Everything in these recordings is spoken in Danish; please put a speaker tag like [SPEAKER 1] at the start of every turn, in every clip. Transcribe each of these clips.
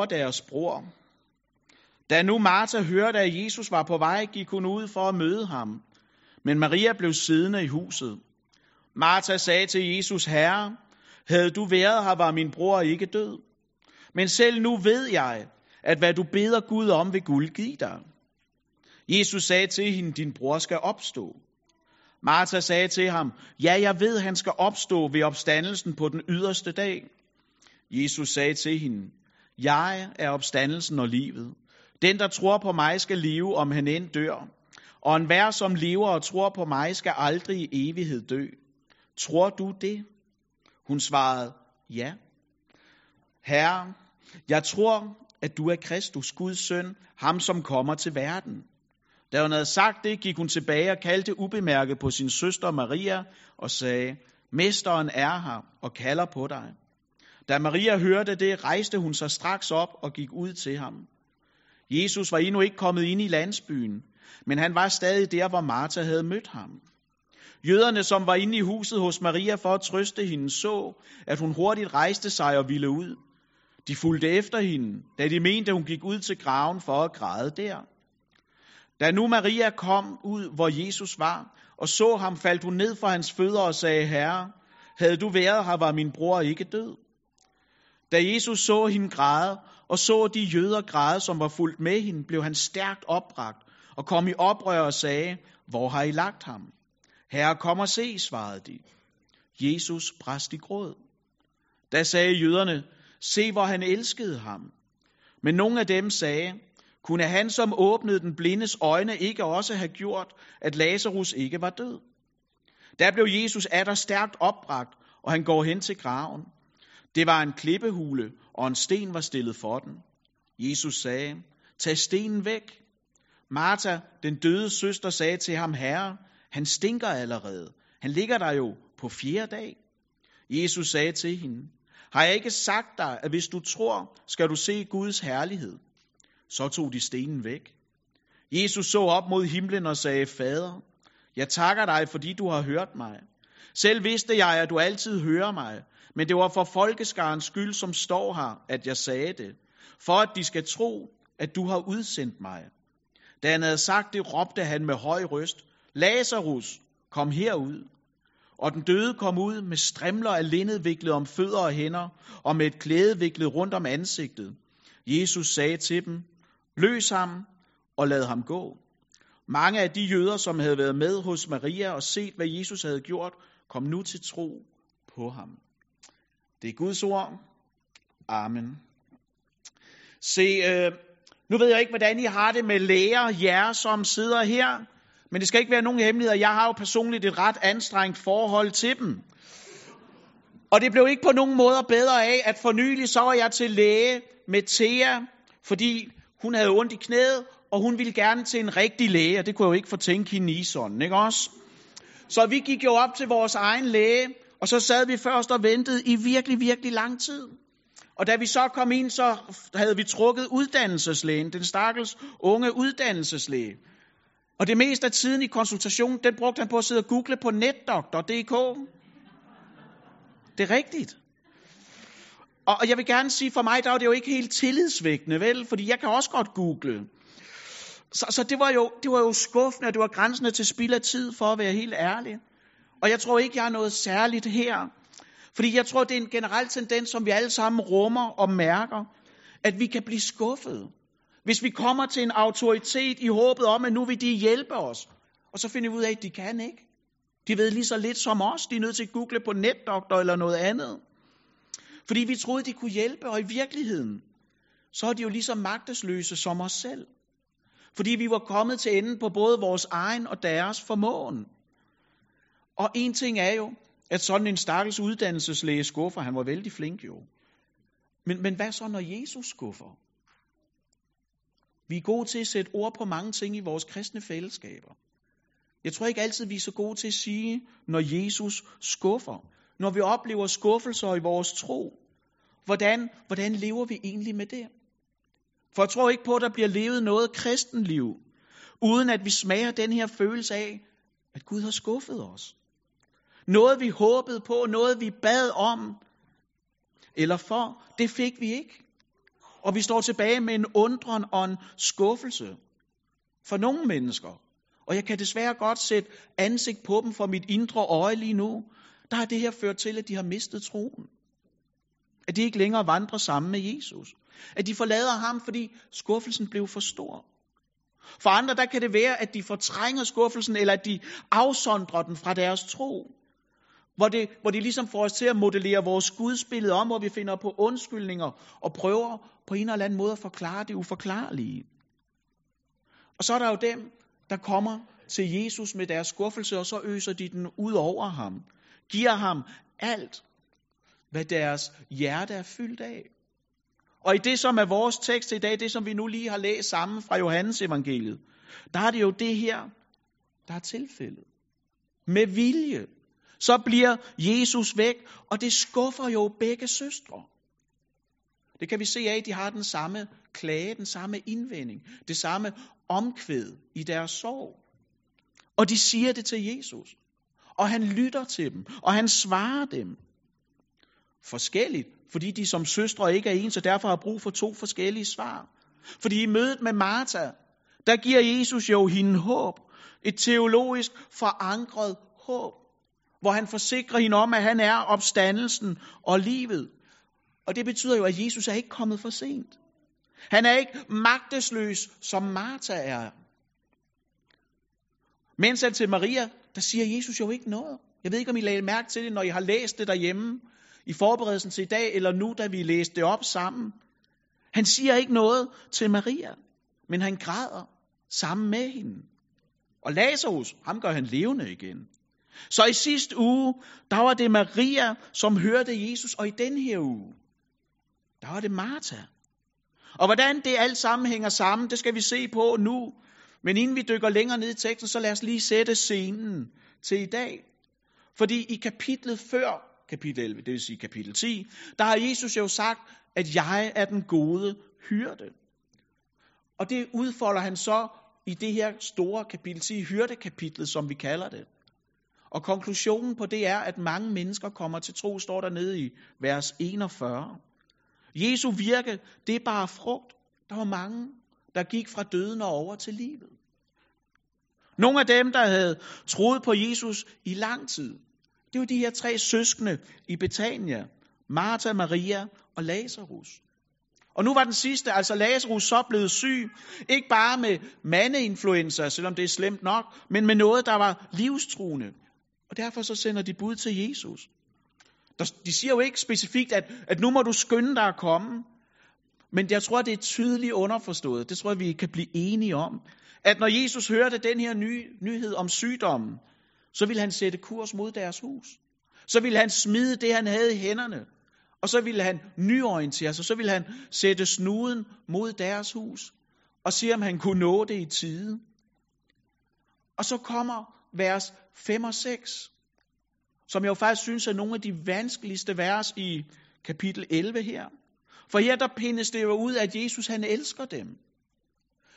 [SPEAKER 1] for deres bror. Da nu Martha hørte, at Jesus var på vej, gik hun ud for at møde ham. Men Maria blev siddende i huset. Martha sagde til Jesus, Herre, havde du været her, var min bror ikke død. Men selv nu ved jeg, at hvad du beder Gud om, vil Gud give dig. Jesus sagde til hende, din bror skal opstå. Martha sagde til ham, ja, jeg ved, han skal opstå ved opstandelsen på den yderste dag. Jesus sagde til hende, jeg er opstandelsen og livet. Den, der tror på mig, skal leve, om han end dør. Og enhver, som lever og tror på mig, skal aldrig i evighed dø. Tror du det? Hun svarede, ja. Herre, jeg tror, at du er Kristus, Guds søn, ham som kommer til verden. Da hun havde sagt det, gik hun tilbage og kaldte ubemærket på sin søster Maria og sagde, Mesteren er her og kalder på dig. Da Maria hørte det, rejste hun sig straks op og gik ud til ham. Jesus var endnu ikke kommet ind i landsbyen, men han var stadig der, hvor Martha havde mødt ham. Jøderne, som var inde i huset hos Maria for at trøste hende, så, at hun hurtigt rejste sig og ville ud. De fulgte efter hende, da de mente, hun gik ud til graven for at græde der. Da nu Maria kom ud, hvor Jesus var, og så ham, faldt hun ned for hans fødder og sagde, Herre, havde du været her, var min bror ikke død. Da Jesus så hende græde, og så de jøder græde, som var fulgt med hende, blev han stærkt opbragt og kom i oprør og sagde, hvor har I lagt ham? Herre, kom og se, svarede de. Jesus brast i gråd. Da sagde jøderne, se hvor han elskede ham. Men nogle af dem sagde, kunne han, som åbnede den blindes øjne, ikke også have gjort, at Lazarus ikke var død? Der blev Jesus atter stærkt opbragt, og han går hen til graven. Det var en klippehule, og en sten var stillet for den. Jesus sagde, tag stenen væk. Martha, den døde søster, sagde til ham, Herre, han stinker allerede. Han ligger der jo på fjerde dag. Jesus sagde til hende, har jeg ikke sagt dig, at hvis du tror, skal du se Guds herlighed? Så tog de stenen væk. Jesus så op mod himlen og sagde, Fader, jeg takker dig, fordi du har hørt mig. Selv vidste jeg, at du altid hører mig, men det var for folkeskarens skyld, som står her, at jeg sagde det, for at de skal tro, at du har udsendt mig. Da han havde sagt det, råbte han med høj røst, Lazarus, kom herud. Og den døde kom ud med strimler af linned viklet om fødder og hænder, og med et klæde viklet rundt om ansigtet. Jesus sagde til dem, løs ham og lad ham gå. Mange af de jøder, som havde været med hos Maria og set, hvad Jesus havde gjort, kom nu til tro på ham. Det er Guds ord. Amen. Se, øh, nu ved jeg ikke, hvordan I har det med læger, jer som sidder her, men det skal ikke være nogen hemmeligheder. Jeg har jo personligt et ret anstrengt forhold til dem. Og det blev ikke på nogen måder bedre af, at for nylig så var jeg til læge med Thea, fordi hun havde ondt i knæet, og hun ville gerne til en rigtig læge, og det kunne jeg jo ikke få tænke hende i sådan, ikke også? Så vi gik jo op til vores egen læge, og så sad vi først og ventede i virkelig, virkelig lang tid. Og da vi så kom ind, så havde vi trukket uddannelseslægen, den stakkels unge uddannelseslæge. Og det meste af tiden i konsultationen, den brugte han på at sidde og google på netdoktor.dk. Det er rigtigt. Og jeg vil gerne sige, for mig der er det jo ikke helt tillidsvækkende, vel? Fordi jeg kan også godt google. Så, så det, var jo, det var jo skuffende, og det var grænsende til spild af tid, for at være helt ærlig. Og jeg tror ikke, jeg har noget særligt her. Fordi jeg tror, det er en generel tendens, som vi alle sammen rummer og mærker, at vi kan blive skuffet. Hvis vi kommer til en autoritet i håbet om, at nu vil de hjælpe os, og så finder vi ud af, at de kan ikke. De ved lige så lidt som os. De er nødt til at google på netdoktor eller noget andet. Fordi vi troede, de kunne hjælpe, og i virkeligheden, så er de jo lige så magtesløse som os selv. Fordi vi var kommet til enden på både vores egen og deres formåen. Og en ting er jo, at sådan en stakkels uddannelseslæge skuffer, han var vældig flink jo. Men, men hvad så, når Jesus skuffer? Vi er gode til at sætte ord på mange ting i vores kristne fællesskaber. Jeg tror ikke altid, vi er så gode til at sige, når Jesus skuffer. Når vi oplever skuffelser i vores tro. Hvordan, hvordan lever vi egentlig med det? For jeg tror ikke på, at der bliver levet noget kristenliv, uden at vi smager den her følelse af, at Gud har skuffet os. Noget vi håbede på, noget vi bad om, eller for, det fik vi ikke. Og vi står tilbage med en undren og en skuffelse for nogle mennesker. Og jeg kan desværre godt sætte ansigt på dem for mit indre øje lige nu. Der har det her ført til, at de har mistet troen. At de ikke længere vandrer sammen med Jesus. At de forlader ham, fordi skuffelsen blev for stor. For andre, der kan det være, at de fortrænger skuffelsen, eller at de afsondrer den fra deres tro. Hvor det, hvor det ligesom får os til at modellere vores gudsbillede om, hvor vi finder på undskyldninger og prøver på en eller anden måde at forklare det uforklarlige. Og så er der jo dem, der kommer til Jesus med deres skuffelse, og så øser de den ud over ham. Giver ham alt, hvad deres hjerte er fyldt af. Og i det, som er vores tekst i dag, det som vi nu lige har læst sammen fra Johannes evangeliet, der er det jo det her, der er tilfældet. Med vilje, så bliver Jesus væk, og det skuffer jo begge søstre. Det kan vi se af, at de har den samme klage, den samme indvending, det samme omkvæd i deres sorg. Og de siger det til Jesus. Og han lytter til dem, og han svarer dem. Forskelligt, fordi de som søstre ikke er ens, og derfor har brug for to forskellige svar. Fordi i mødet med Martha, der giver Jesus jo hende håb. Et teologisk forankret håb, hvor han forsikrer hende om, at han er opstandelsen og livet. Og det betyder jo, at Jesus er ikke kommet for sent. Han er ikke magtesløs, som Martha er. Mens til Maria, der siger Jesus jo ikke noget. Jeg ved ikke, om I lagde mærke til det, når I har læst det derhjemme i forberedelsen til i dag, eller nu, da vi læste det op sammen. Han siger ikke noget til Maria, men han græder sammen med hende. Og Lazarus, ham gør han levende igen. Så i sidste uge, der var det Maria, som hørte Jesus, og i den her uge, der var det Martha. Og hvordan det alt sammen hænger sammen, det skal vi se på nu. Men inden vi dykker længere ned i teksten, så lad os lige sætte scenen til i dag. Fordi i kapitlet før kapitel 11, det vil sige kapitel 10, der har Jesus jo sagt, at jeg er den gode hyrde. Og det udfolder han så i det her store kapitel 10, hyrdekapitlet, som vi kalder det. Og konklusionen på det er, at mange mennesker kommer til tro, står der nede i vers 41. Jesu virke, det er bare frugt. Der var mange, der gik fra døden og over til livet. Nogle af dem, der havde troet på Jesus i lang tid, det var de her tre søskende i Betania. Martha, Maria og Lazarus. Og nu var den sidste, altså Lazarus, så blevet syg. Ikke bare med mandeinfluenza, selvom det er slemt nok, men med noget, der var livstruende. Og derfor så sender de bud til Jesus. De siger jo ikke specifikt, at, at nu må du skynde dig at komme. Men jeg tror, det er tydeligt underforstået. Det tror jeg, vi kan blive enige om. At når Jesus hørte den her nye nyhed om sygdommen, så ville han sætte kurs mod deres hus. Så ville han smide det, han havde i hænderne. Og så ville han nyorientere sig. Så ville han sætte snuden mod deres hus. Og se, om han kunne nå det i tide. Og så kommer vers 5 og 6 som jeg jo faktisk synes er nogle af de vanskeligste vers i kapitel 11 her. For her der pindes det jo ud, at Jesus han elsker dem.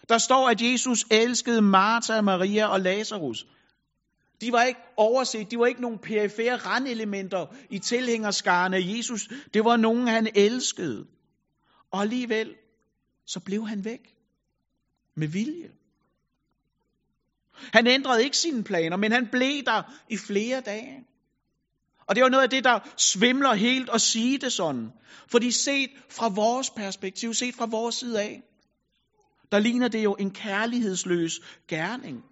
[SPEAKER 1] Der står, at Jesus elskede Martha, Maria og Lazarus. De var ikke overset, de var ikke nogen perifære randelementer i tilhængerskaren af Jesus. Det var nogen, han elskede. Og alligevel, så blev han væk. Med vilje. Han ændrede ikke sine planer, men han blev der i flere dage. Og det er noget af det, der svimler helt at sige det sådan. Fordi set fra vores perspektiv, set fra vores side af, der ligner det jo en kærlighedsløs gerning.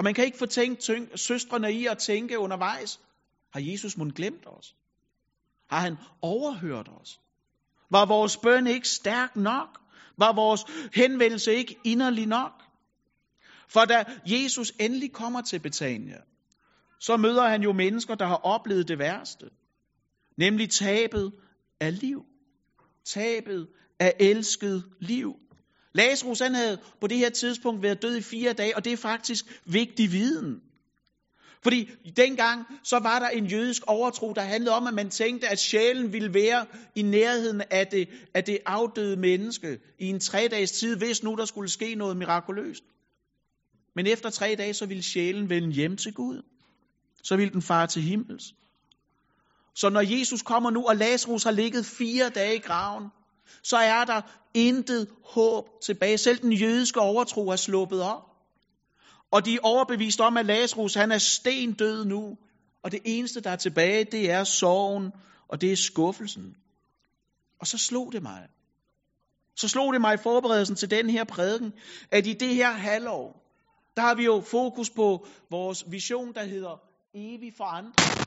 [SPEAKER 1] Og man kan ikke få tænkt søstrene i at tænke undervejs, har Jesus mund glemt os? Har han overhørt os? Var vores bøn ikke stærk nok? Var vores henvendelse ikke inderlig nok? For da Jesus endelig kommer til Betania, så møder han jo mennesker, der har oplevet det værste. Nemlig tabet af liv. Tabet af elsket liv. Lazarus han havde på det her tidspunkt været død i fire dage, og det er faktisk vigtig viden. Fordi dengang, så var der en jødisk overtro, der handlede om, at man tænkte, at sjælen ville være i nærheden af det, af det afdøde menneske i en tre dages tid, hvis nu der skulle ske noget mirakuløst. Men efter tre dage, så ville sjælen vende hjem til Gud så ville den fare til himmels. Så når Jesus kommer nu, og Lazarus har ligget fire dage i graven, så er der intet håb tilbage. Selv den jødiske overtro er sluppet op. Og de er overbevist om, at Lazarus han er sten død nu. Og det eneste, der er tilbage, det er sorgen, og det er skuffelsen. Og så slog det mig. Så slog det mig i forberedelsen til den her prædiken, at i det her halvår, der har vi jo fokus på vores vision, der hedder evig forandring.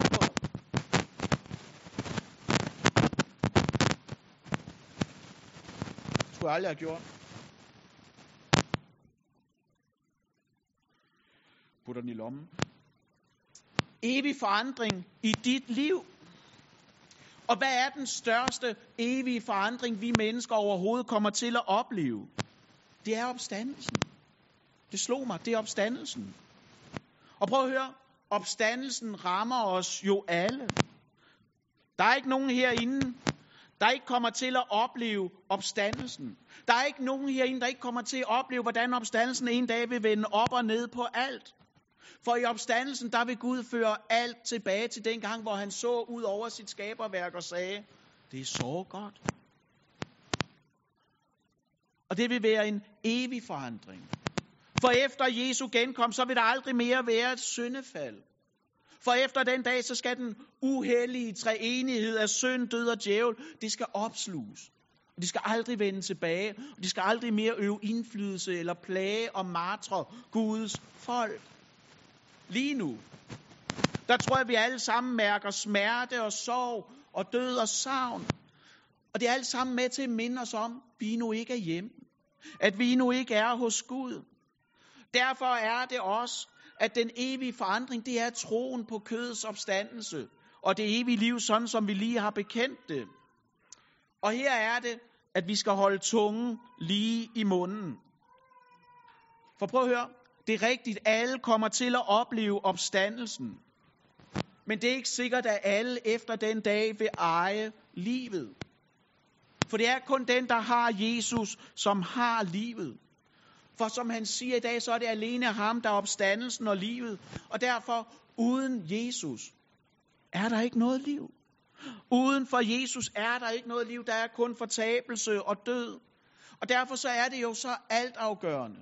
[SPEAKER 1] Skulle jeg aldrig have gjort. Putter den i lommen. Evig forandring i dit liv. Og hvad er den største evige forandring, vi mennesker overhovedet kommer til at opleve? Det er opstandelsen. Det slog mig, det er opstandelsen. Og prøv at høre, opstandelsen rammer os jo alle. Der er ikke nogen herinde, der ikke kommer til at opleve opstandelsen. Der er ikke nogen herinde, der ikke kommer til at opleve, hvordan opstandelsen en dag vil vende op og ned på alt. For i opstandelsen, der vil Gud føre alt tilbage til den gang, hvor han så ud over sit skaberværk og sagde, det er så godt. Og det vil være en evig forandring. For efter Jesu genkomst, så vil der aldrig mere være et syndefald. For efter den dag, så skal den uhellige treenighed af synd, død og djævel, det skal opsluges. Og de skal aldrig vende tilbage, og de skal aldrig mere øve indflydelse eller plage og martre Guds folk. Lige nu, der tror jeg, vi alle sammen mærker smerte og sorg og død og savn. Og det er alt sammen med til at minde os om, at vi nu ikke er hjemme. At vi nu ikke er hos Gud. Derfor er det også, at den evige forandring, det er troen på kødets opstandelse. Og det evige liv, sådan som vi lige har bekendt det. Og her er det, at vi skal holde tungen lige i munden. For prøv at høre, det er rigtigt, alle kommer til at opleve opstandelsen. Men det er ikke sikkert, at alle efter den dag vil eje livet. For det er kun den, der har Jesus, som har livet. For som han siger i dag, så er det alene ham, der er opstandelsen og livet. Og derfor, uden Jesus, er der ikke noget liv. Uden for Jesus er der ikke noget liv. Der er kun fortabelse og død. Og derfor så er det jo så altafgørende,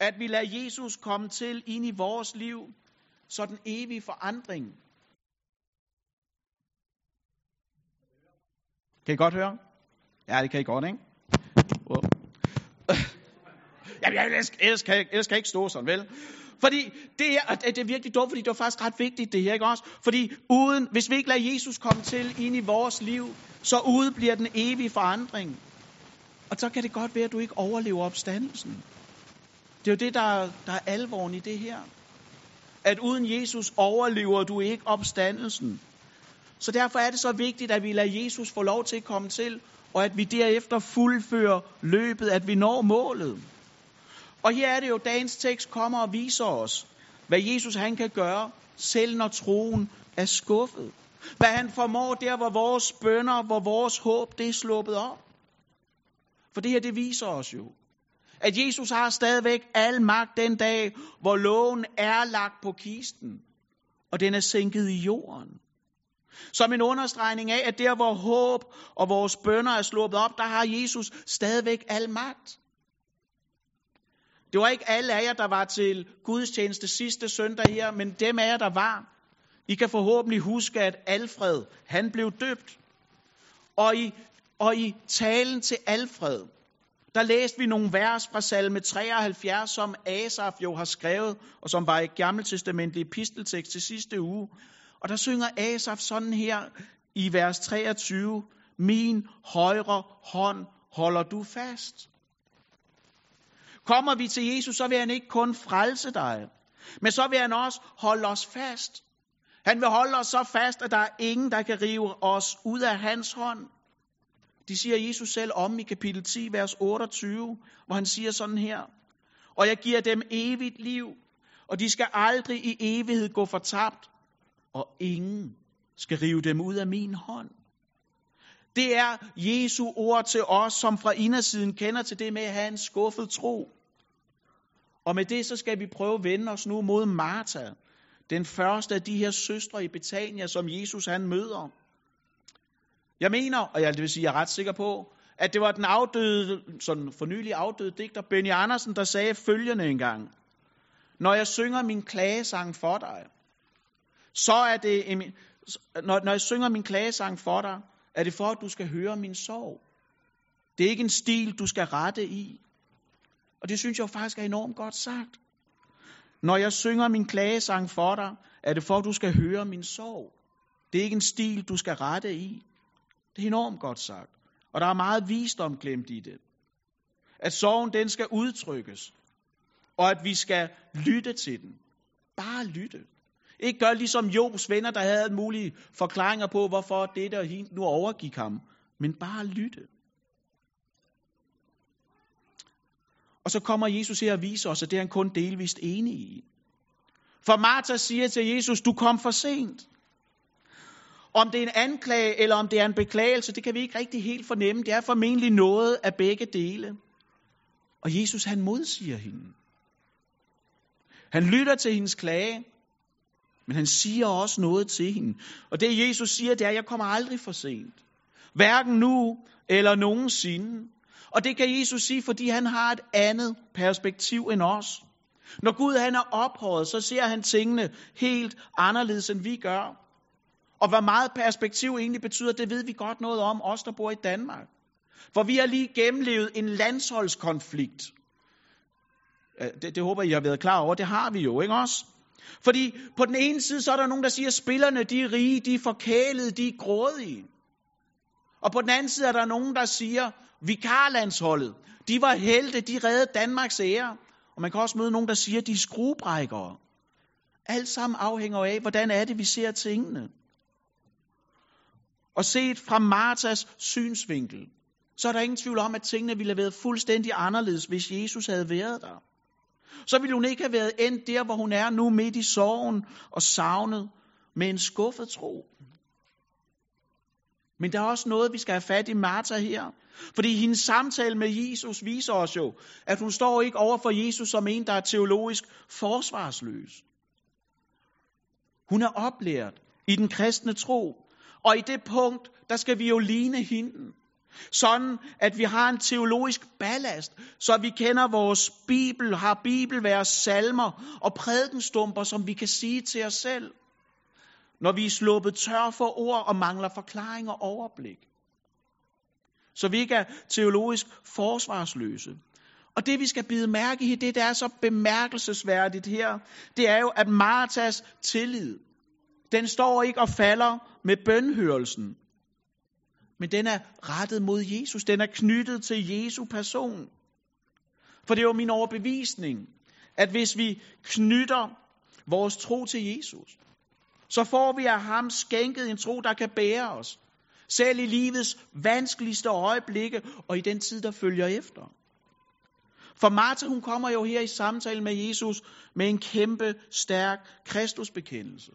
[SPEAKER 1] at vi lader Jesus komme til ind i vores liv, så den evige forandring. Kan I godt høre? Ja, det kan I godt, ikke? Oh. Jamen, jeg elsker, elsker, elsker ikke stå sådan, vel? Fordi det, her, det er virkelig dumt, fordi det var faktisk ret vigtigt det her, ikke også? Fordi uden, hvis vi ikke lader Jesus komme til ind i vores liv, så ude bliver den evige forandring. Og så kan det godt være, at du ikke overlever opstandelsen. Det er jo det, der, der er alvoren i det her. At uden Jesus overlever du ikke opstandelsen. Så derfor er det så vigtigt, at vi lader Jesus få lov til at komme til, og at vi derefter fuldfører løbet, at vi når målet. Og her er det jo, dagens tekst kommer og viser os, hvad Jesus han kan gøre, selv når troen er skuffet. Hvad han formår der, hvor vores bønder, hvor vores håb, det er sluppet op. For det her, det viser os jo, at Jesus har stadigvæk al magt den dag, hvor loven er lagt på kisten, og den er sænket i jorden. Som en understregning af, at der hvor håb og vores bønder er sluppet op, der har Jesus stadigvæk al magt. Det var ikke alle af jer, der var til gudstjeneste sidste søndag her, men dem af jer, der var, I kan forhåbentlig huske, at Alfred, han blev døbt. Og i, og i talen til Alfred, der læste vi nogle vers fra salme 73, som Asaf jo har skrevet, og som var i gammeltestamentlig pisteltekst til sidste uge. Og der synger Asaf sådan her i vers 23, Min højre hånd holder du fast. Kommer vi til Jesus, så vil han ikke kun frelse dig, men så vil han også holde os fast. Han vil holde os så fast, at der er ingen, der kan rive os ud af hans hånd. De siger Jesus selv om i kapitel 10, vers 28, hvor han siger sådan her. Og jeg giver dem evigt liv, og de skal aldrig i evighed gå fortabt, og ingen skal rive dem ud af min hånd. Det er Jesu ord til os, som fra indersiden kender til det med at have en skuffet tro. Og med det så skal vi prøve at vende os nu mod Martha, den første af de her søstre i Betania, som Jesus han møder. Jeg mener, og jeg vil sige, jeg er ret sikker på, at det var den afdøde, sådan for nylig afdøde digter Benny Andersen, der sagde følgende engang. Når jeg synger min klagesang for dig, så er det, en, når, når jeg synger min klagesang for dig, er det for, at du skal høre min sorg. Det er ikke en stil, du skal rette i. Og det synes jeg faktisk er enormt godt sagt. Når jeg synger min klagesang for dig, er det for, at du skal høre min sorg. Det er ikke en stil, du skal rette i. Det er enormt godt sagt. Og der er meget visdom glemt i det. At sorgen, den skal udtrykkes. Og at vi skal lytte til den. Bare lytte. Ikke gør ligesom Jobs venner, der havde mulige forklaringer på, hvorfor det der hint nu overgik ham. Men bare lytte. Og så kommer Jesus her og viser os, at det er han kun delvist enig i. For Martha siger til Jesus, du kom for sent. Om det er en anklage, eller om det er en beklagelse, det kan vi ikke rigtig helt fornemme. Det er formentlig noget af begge dele. Og Jesus, han modsiger hende. Han lytter til hendes klage, men han siger også noget til hende. Og det Jesus siger, det er, at jeg kommer aldrig for sent. Hverken nu eller nogensinde. Og det kan Jesus sige, fordi han har et andet perspektiv end os. Når Gud han er ophøjet, så ser han tingene helt anderledes, end vi gør. Og hvad meget perspektiv egentlig betyder, det ved vi godt noget om, os der bor i Danmark. For vi har lige gennemlevet en landsholdskonflikt. Det, det håber I har været klar over, det har vi jo, ikke også? Fordi på den ene side, så er der nogen, der siger, at spillerne de er rige, de er forkælede, de er grådige. Og på den anden side er der nogen, der siger, vikarlandsholdet, de var helte, de reddede Danmarks ære. Og man kan også møde nogen, der siger, de er skruebrækkere. Alt sammen afhænger af, hvordan er det, vi ser tingene. Og set fra Martas synsvinkel, så er der ingen tvivl om, at tingene ville have været fuldstændig anderledes, hvis Jesus havde været der. Så ville hun ikke have været endt der, hvor hun er nu midt i sorgen og savnet med en skuffet tro. Men der er også noget, vi skal have fat i Martha her. Fordi hendes samtale med Jesus viser os jo, at hun står ikke over for Jesus som en, der er teologisk forsvarsløs. Hun er oplært i den kristne tro. Og i det punkt, der skal vi jo ligne hende. Sådan, at vi har en teologisk ballast, så vi kender vores Bibel, har bibelvers, salmer og prædikenstumper, som vi kan sige til os selv når vi er sluppet tør for ord og mangler forklaring og overblik. Så vi ikke er teologisk forsvarsløse. Og det vi skal bide mærke i, det der er så bemærkelsesværdigt her, det er jo, at Martas tillid, den står ikke og falder med bønhørelsen, men den er rettet mod Jesus. Den er knyttet til Jesu person. For det er jo min overbevisning, at hvis vi knytter vores tro til Jesus, så får vi af ham skænket en tro, der kan bære os. Selv i livets vanskeligste øjeblikke, og i den tid, der følger efter. For Martha, hun kommer jo her i samtale med Jesus med en kæmpe, stærk Kristusbekendelse.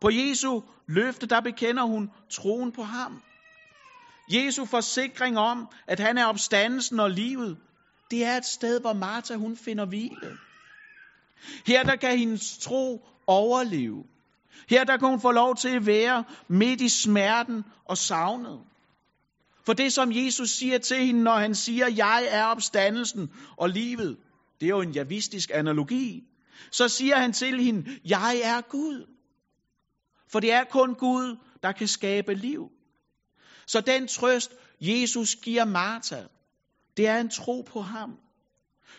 [SPEAKER 1] På Jesu løfte, der bekender hun troen på ham. Jesu forsikring om, at han er opstandelsen og livet, det er et sted, hvor Martha hun finder hvile. Her der kan hendes tro overleve. Her der kan hun få lov til at være midt i smerten og savnet. For det, som Jesus siger til hende, når han siger, jeg er opstandelsen og livet, det er jo en javistisk analogi. Så siger han til hende, jeg er Gud. For det er kun Gud, der kan skabe liv. Så den trøst, Jesus giver Martha, det er en tro på ham.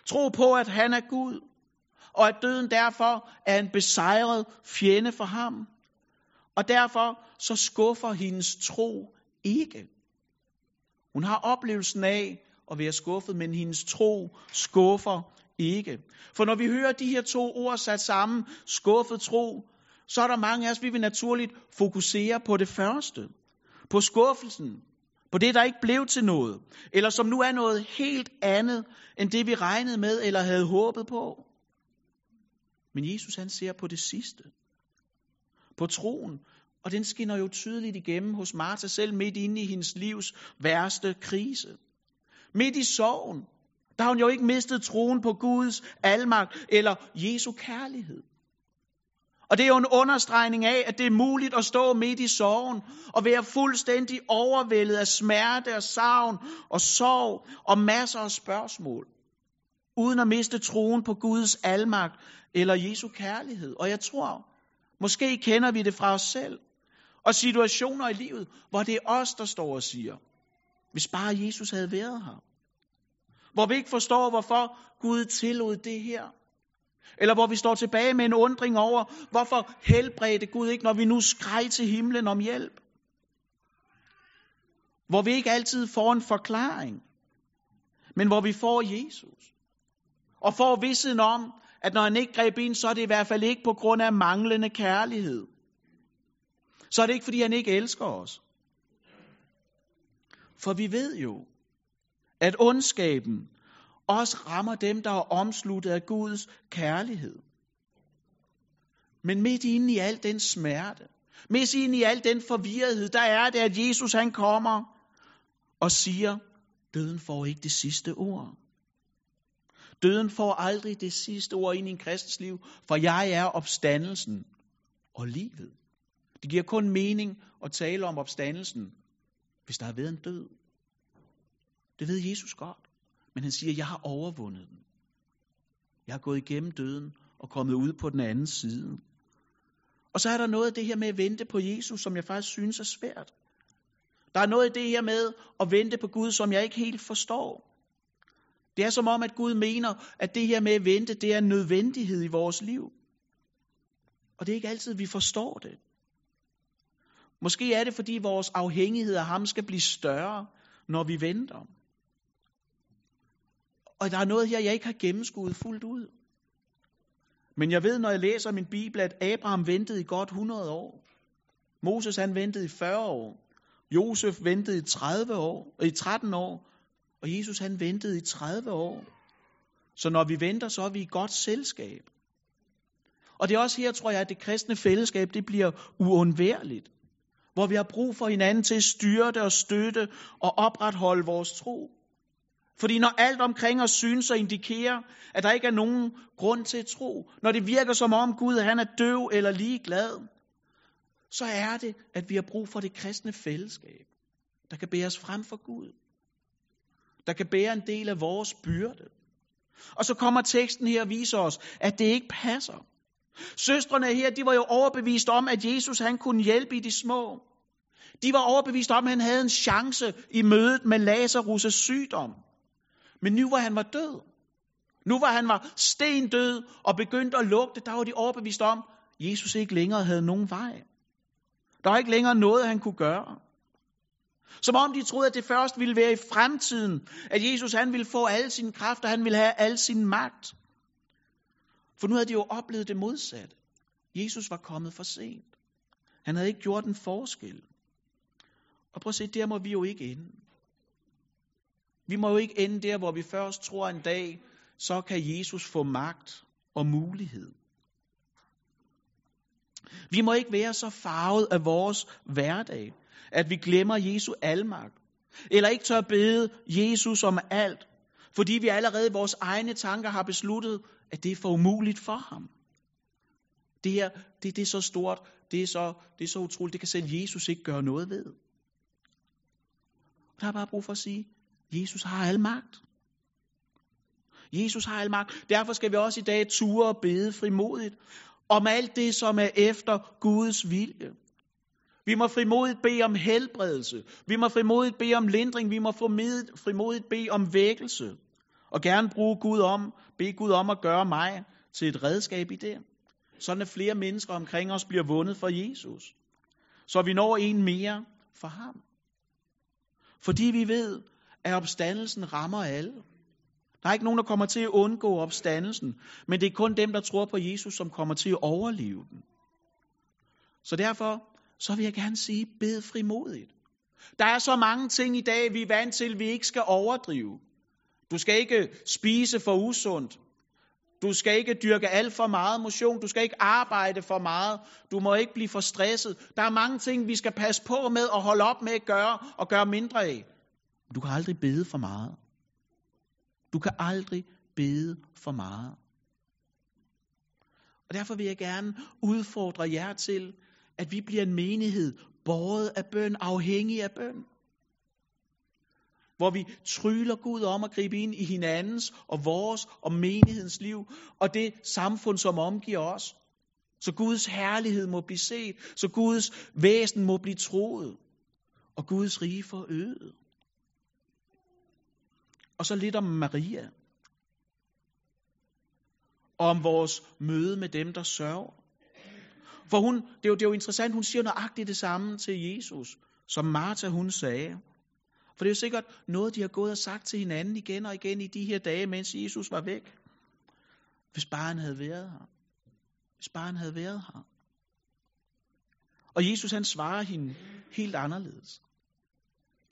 [SPEAKER 1] Tro på, at han er Gud og at døden derfor er en besejret fjende for ham. Og derfor så skuffer hendes tro ikke. Hun har oplevelsen af at være skuffet, men hendes tro skuffer ikke. For når vi hører de her to ord sat sammen, skuffet tro, så er der mange af os, vi vil naturligt fokusere på det første. På skuffelsen. På det, der ikke blev til noget. Eller som nu er noget helt andet, end det vi regnede med eller havde håbet på. Men Jesus han ser på det sidste. På troen. Og den skinner jo tydeligt igennem hos Martha selv midt inde i hendes livs værste krise. Midt i sorgen. Der har hun jo ikke mistet troen på Guds almagt eller Jesu kærlighed. Og det er jo en understregning af, at det er muligt at stå midt i sorgen og være fuldstændig overvældet af smerte og savn og sorg og masser af spørgsmål, uden at miste troen på Guds almagt eller Jesu kærlighed. Og jeg tror, måske kender vi det fra os selv, og situationer i livet, hvor det er os, der står og siger, hvis bare Jesus havde været her. Hvor vi ikke forstår, hvorfor Gud tillod det her. Eller hvor vi står tilbage med en undring over, hvorfor helbredte Gud ikke, når vi nu skreg til himlen om hjælp. Hvor vi ikke altid får en forklaring, men hvor vi får Jesus. Og får vidstheden om, at når han ikke greb ind, så er det i hvert fald ikke på grund af manglende kærlighed. Så er det ikke, fordi han ikke elsker os. For vi ved jo, at ondskaben også rammer dem, der er omsluttet af Guds kærlighed. Men midt inde i al den smerte, midt inde i al den forvirrethed, der er det, at Jesus han kommer og siger, døden får ikke det sidste ord. Døden får aldrig det sidste ord ind i en kristens liv, for jeg er opstandelsen og livet. Det giver kun mening at tale om opstandelsen, hvis der har været en død. Det ved Jesus godt. Men han siger, jeg har overvundet den. Jeg har gået igennem døden og kommet ud på den anden side. Og så er der noget af det her med at vente på Jesus, som jeg faktisk synes er svært. Der er noget af det her med at vente på Gud, som jeg ikke helt forstår. Det er som om, at Gud mener, at det her med at vente, det er en nødvendighed i vores liv. Og det er ikke altid, vi forstår det. Måske er det, fordi vores afhængighed af ham skal blive større, når vi venter. Og der er noget her, jeg ikke har gennemskuet fuldt ud. Men jeg ved, når jeg læser min bibel, at Abraham ventede i godt 100 år. Moses han ventede i 40 år. Josef ventede i 30 år, i 13 år. Og Jesus han ventede i 30 år. Så når vi venter, så er vi i godt selskab. Og det er også her, tror jeg, at det kristne fællesskab, det bliver uundværligt. Hvor vi har brug for hinanden til at styre det og støtte og opretholde vores tro. Fordi når alt omkring os synes og indikerer, at der ikke er nogen grund til at tro, når det virker som om Gud han er døv eller ligeglad, så er det, at vi har brug for det kristne fællesskab, der kan bære os frem for Gud. Der kan bære en del af vores byrde. Og så kommer teksten her og viser os, at det ikke passer. Søstrene her, de var jo overbevist om, at Jesus han kunne hjælpe i de små. De var overbevist om, at han havde en chance i mødet med Lazarus' sygdom. Men nu hvor han var død, nu hvor han var stendød og begyndte at lugte, der var de overbevist om, at Jesus ikke længere havde nogen vej. Der var ikke længere noget, han kunne gøre. Som om de troede, at det først ville være i fremtiden, at Jesus han ville få alle sine kræfter, han ville have al sin magt. For nu havde de jo oplevet det modsatte. Jesus var kommet for sent. Han havde ikke gjort en forskel. Og prøv at se, der må vi jo ikke ende. Vi må jo ikke ende der, hvor vi først tror en dag, så kan Jesus få magt og mulighed. Vi må ikke være så farvet af vores hverdag, at vi glemmer Jesu almagt. Eller ikke tør bede Jesus om alt, fordi vi allerede i vores egne tanker har besluttet, at det er for umuligt for ham. Det her, det, det er så stort, det er så, det er så utroligt, det kan selv Jesus ikke gøre noget ved. Der er bare brug for at sige, Jesus har al magt. Jesus har al magt. Derfor skal vi også i dag ture og bede frimodigt om alt det, som er efter Guds vilje. Vi må frimodigt bede om helbredelse. Vi må frimodigt bede om lindring. Vi må frimodigt bede om vækkelse. Og gerne bruge Gud om, bede Gud om at gøre mig til et redskab i det. Sådan at flere mennesker omkring os bliver vundet for Jesus. Så vi når en mere for ham. Fordi vi ved, at opstandelsen rammer alle. Der er ikke nogen, der kommer til at undgå opstandelsen, men det er kun dem, der tror på Jesus, som kommer til at overleve den. Så derfor, så vil jeg gerne sige, bed frimodigt. Der er så mange ting i dag, vi er vant til, vi ikke skal overdrive. Du skal ikke spise for usundt. Du skal ikke dyrke alt for meget motion. Du skal ikke arbejde for meget. Du må ikke blive for stresset. Der er mange ting, vi skal passe på med og holde op med at gøre og gøre mindre af. Du kan aldrig bede for meget. Du kan aldrig bede for meget. Og derfor vil jeg gerne udfordre jer til, at vi bliver en menighed, båret af bøn, afhængig af bøn. Hvor vi tryller Gud om at gribe ind i hinandens og vores og menighedens liv, og det samfund, som omgiver os. Så Guds herlighed må blive set, så Guds væsen må blive troet, og Guds rige forøget. Og så lidt om Maria. Og om vores møde med dem, der sørger. For hun, det er, jo, det er jo interessant, hun siger nøjagtigt det samme til Jesus, som Martha hun sagde. For det er jo sikkert noget, de har gået og sagt til hinanden igen og igen i de her dage, mens Jesus var væk. Hvis bare han havde været her. Hvis bare han havde været her. Og Jesus han svarer hende helt anderledes.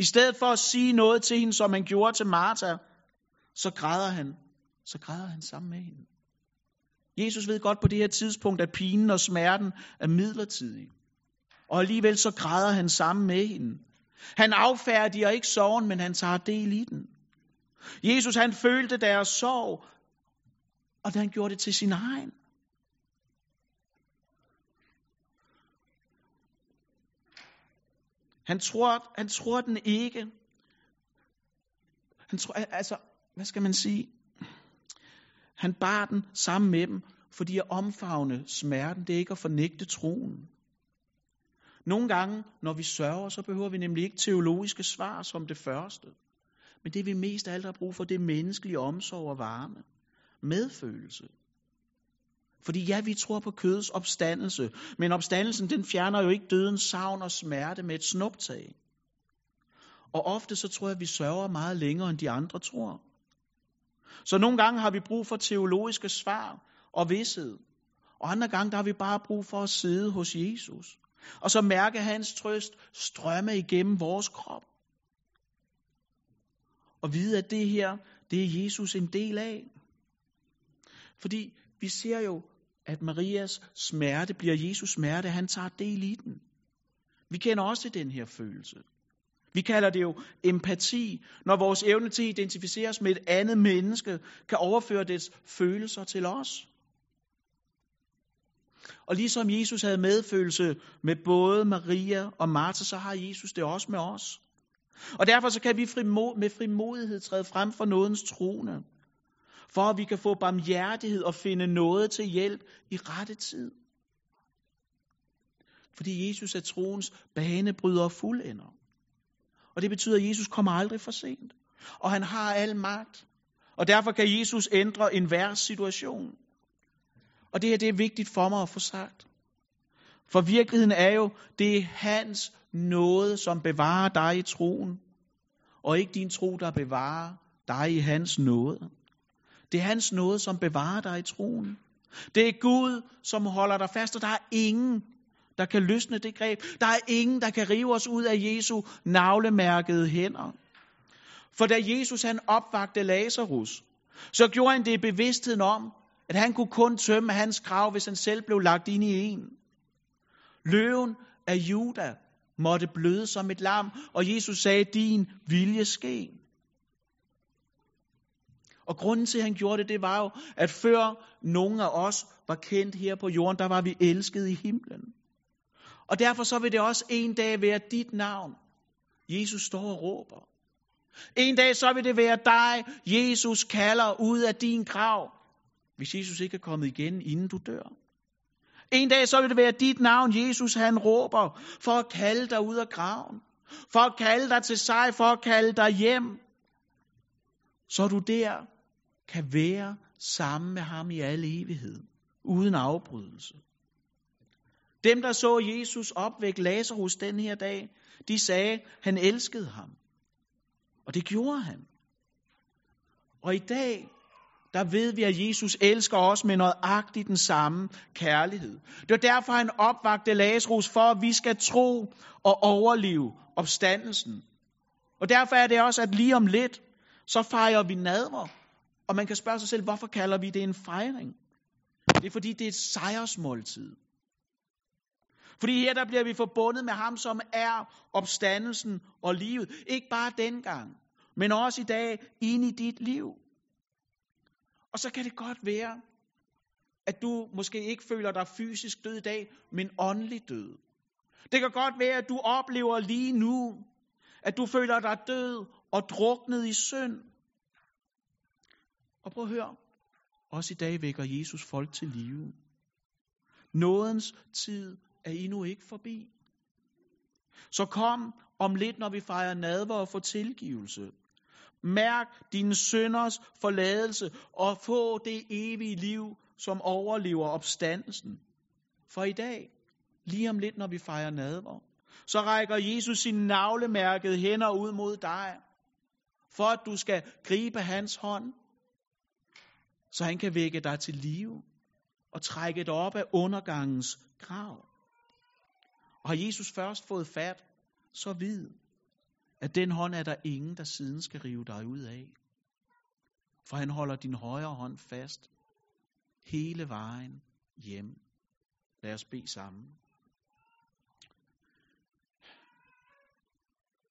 [SPEAKER 1] I stedet for at sige noget til hende, som han gjorde til Martha, så græder han, så græder han sammen med hende. Jesus ved godt på det her tidspunkt, at pinen og smerten er midlertidig. Og alligevel så græder han sammen med hende. Han affærdiger ikke sorgen, men han tager del i den. Jesus han følte deres sorg, og han gjorde det til sin egen. Han tror, han tror den ikke. Han tror, altså, hvad skal man sige? Han bar den sammen med dem, fordi at omfavne smerten, det er ikke at fornægte troen. Nogle gange, når vi sørger, så behøver vi nemlig ikke teologiske svar som det første. Men det vi mest af alt har brug for, det er menneskelig omsorg og varme. Medfølelse. Fordi ja, vi tror på kødets opstandelse, men opstandelsen den fjerner jo ikke dødens savn og smerte med et snuptag. Og ofte så tror jeg, at vi sørger meget længere, end de andre tror. Så nogle gange har vi brug for teologiske svar og vidshed. Og andre gange der har vi bare brug for at sidde hos Jesus. Og så mærke hans trøst strømme igennem vores krop. Og vide, at det her, det er Jesus en del af. Fordi vi ser jo, at Marias smerte bliver Jesus smerte. Han tager del i den. Vi kender også den her følelse. Vi kalder det jo empati, når vores evne til at identificere os med et andet menneske kan overføre dets følelser til os. Og ligesom Jesus havde medfølelse med både Maria og Martha, så har Jesus det også med os. Og derfor så kan vi med frimodighed træde frem for nådens trone, for at vi kan få barmhjertighed og finde noget til hjælp i rette tid. Fordi Jesus er troens banebryder og fuldender. Og det betyder, at Jesus kommer aldrig for sent. Og han har al magt. Og derfor kan Jesus ændre enhver situation. Og det her det er vigtigt for mig at få sagt. For virkeligheden er jo, det er hans nåde, som bevarer dig i troen. Og ikke din tro, der bevarer dig i hans nåde. Det er hans nåde, som bevarer dig i troen. Det er Gud, som holder dig fast, og der er ingen, der kan løsne det greb. Der er ingen, der kan rive os ud af Jesu navlemærkede hænder. For da Jesus han opvagte Lazarus, så gjorde han det i bevidstheden om, at han kunne kun tømme hans grav, hvis han selv blev lagt ind i en. Løven af Juda måtte bløde som et lam, og Jesus sagde, din vilje ske. Og grunden til, at han gjorde det, det var jo, at før nogen af os var kendt her på jorden, der var vi elsket i himlen. Og derfor så vil det også en dag være dit navn. Jesus står og råber. En dag så vil det være dig, Jesus kalder ud af din grav, hvis Jesus ikke er kommet igen, inden du dør. En dag så vil det være dit navn, Jesus han råber, for at kalde dig ud af graven. For at kalde dig til sig, for at kalde dig hjem. Så du der kan være sammen med ham i al evighed, uden afbrydelse. Dem, der så Jesus opvække Lazarus den her dag, de sagde, han elskede ham. Og det gjorde han. Og i dag, der ved vi, at Jesus elsker os med nøjagtigt den samme kærlighed. Det er derfor, han opvagte Lazarus, for at vi skal tro og overleve opstandelsen. Og derfor er det også, at lige om lidt, så fejrer vi nadver. Og man kan spørge sig selv, hvorfor kalder vi det en fejring? Det er fordi, det er et sejrsmåltid. Fordi her der bliver vi forbundet med ham, som er opstandelsen og livet. Ikke bare dengang, men også i dag ind i dit liv. Og så kan det godt være, at du måske ikke føler dig fysisk død i dag, men åndelig død. Det kan godt være, at du oplever lige nu, at du føler dig død og druknet i synd. Og prøv at høre, også i dag vækker Jesus folk til live. Nådens tid er endnu ikke forbi. Så kom om lidt, når vi fejrer nadver og får tilgivelse. Mærk dine sønders forladelse og få det evige liv, som overlever opstandelsen. For i dag, lige om lidt, når vi fejrer nadver, så rækker Jesus sin navlemærkede hænder ud mod dig, for at du skal gribe hans hånd, så han kan vække dig til live og trække dig op af undergangens grav. Og har Jesus først fået fat, så vid, at den hånd er der ingen, der siden skal rive dig ud af. For han holder din højre hånd fast hele vejen hjem. Lad os bede sammen.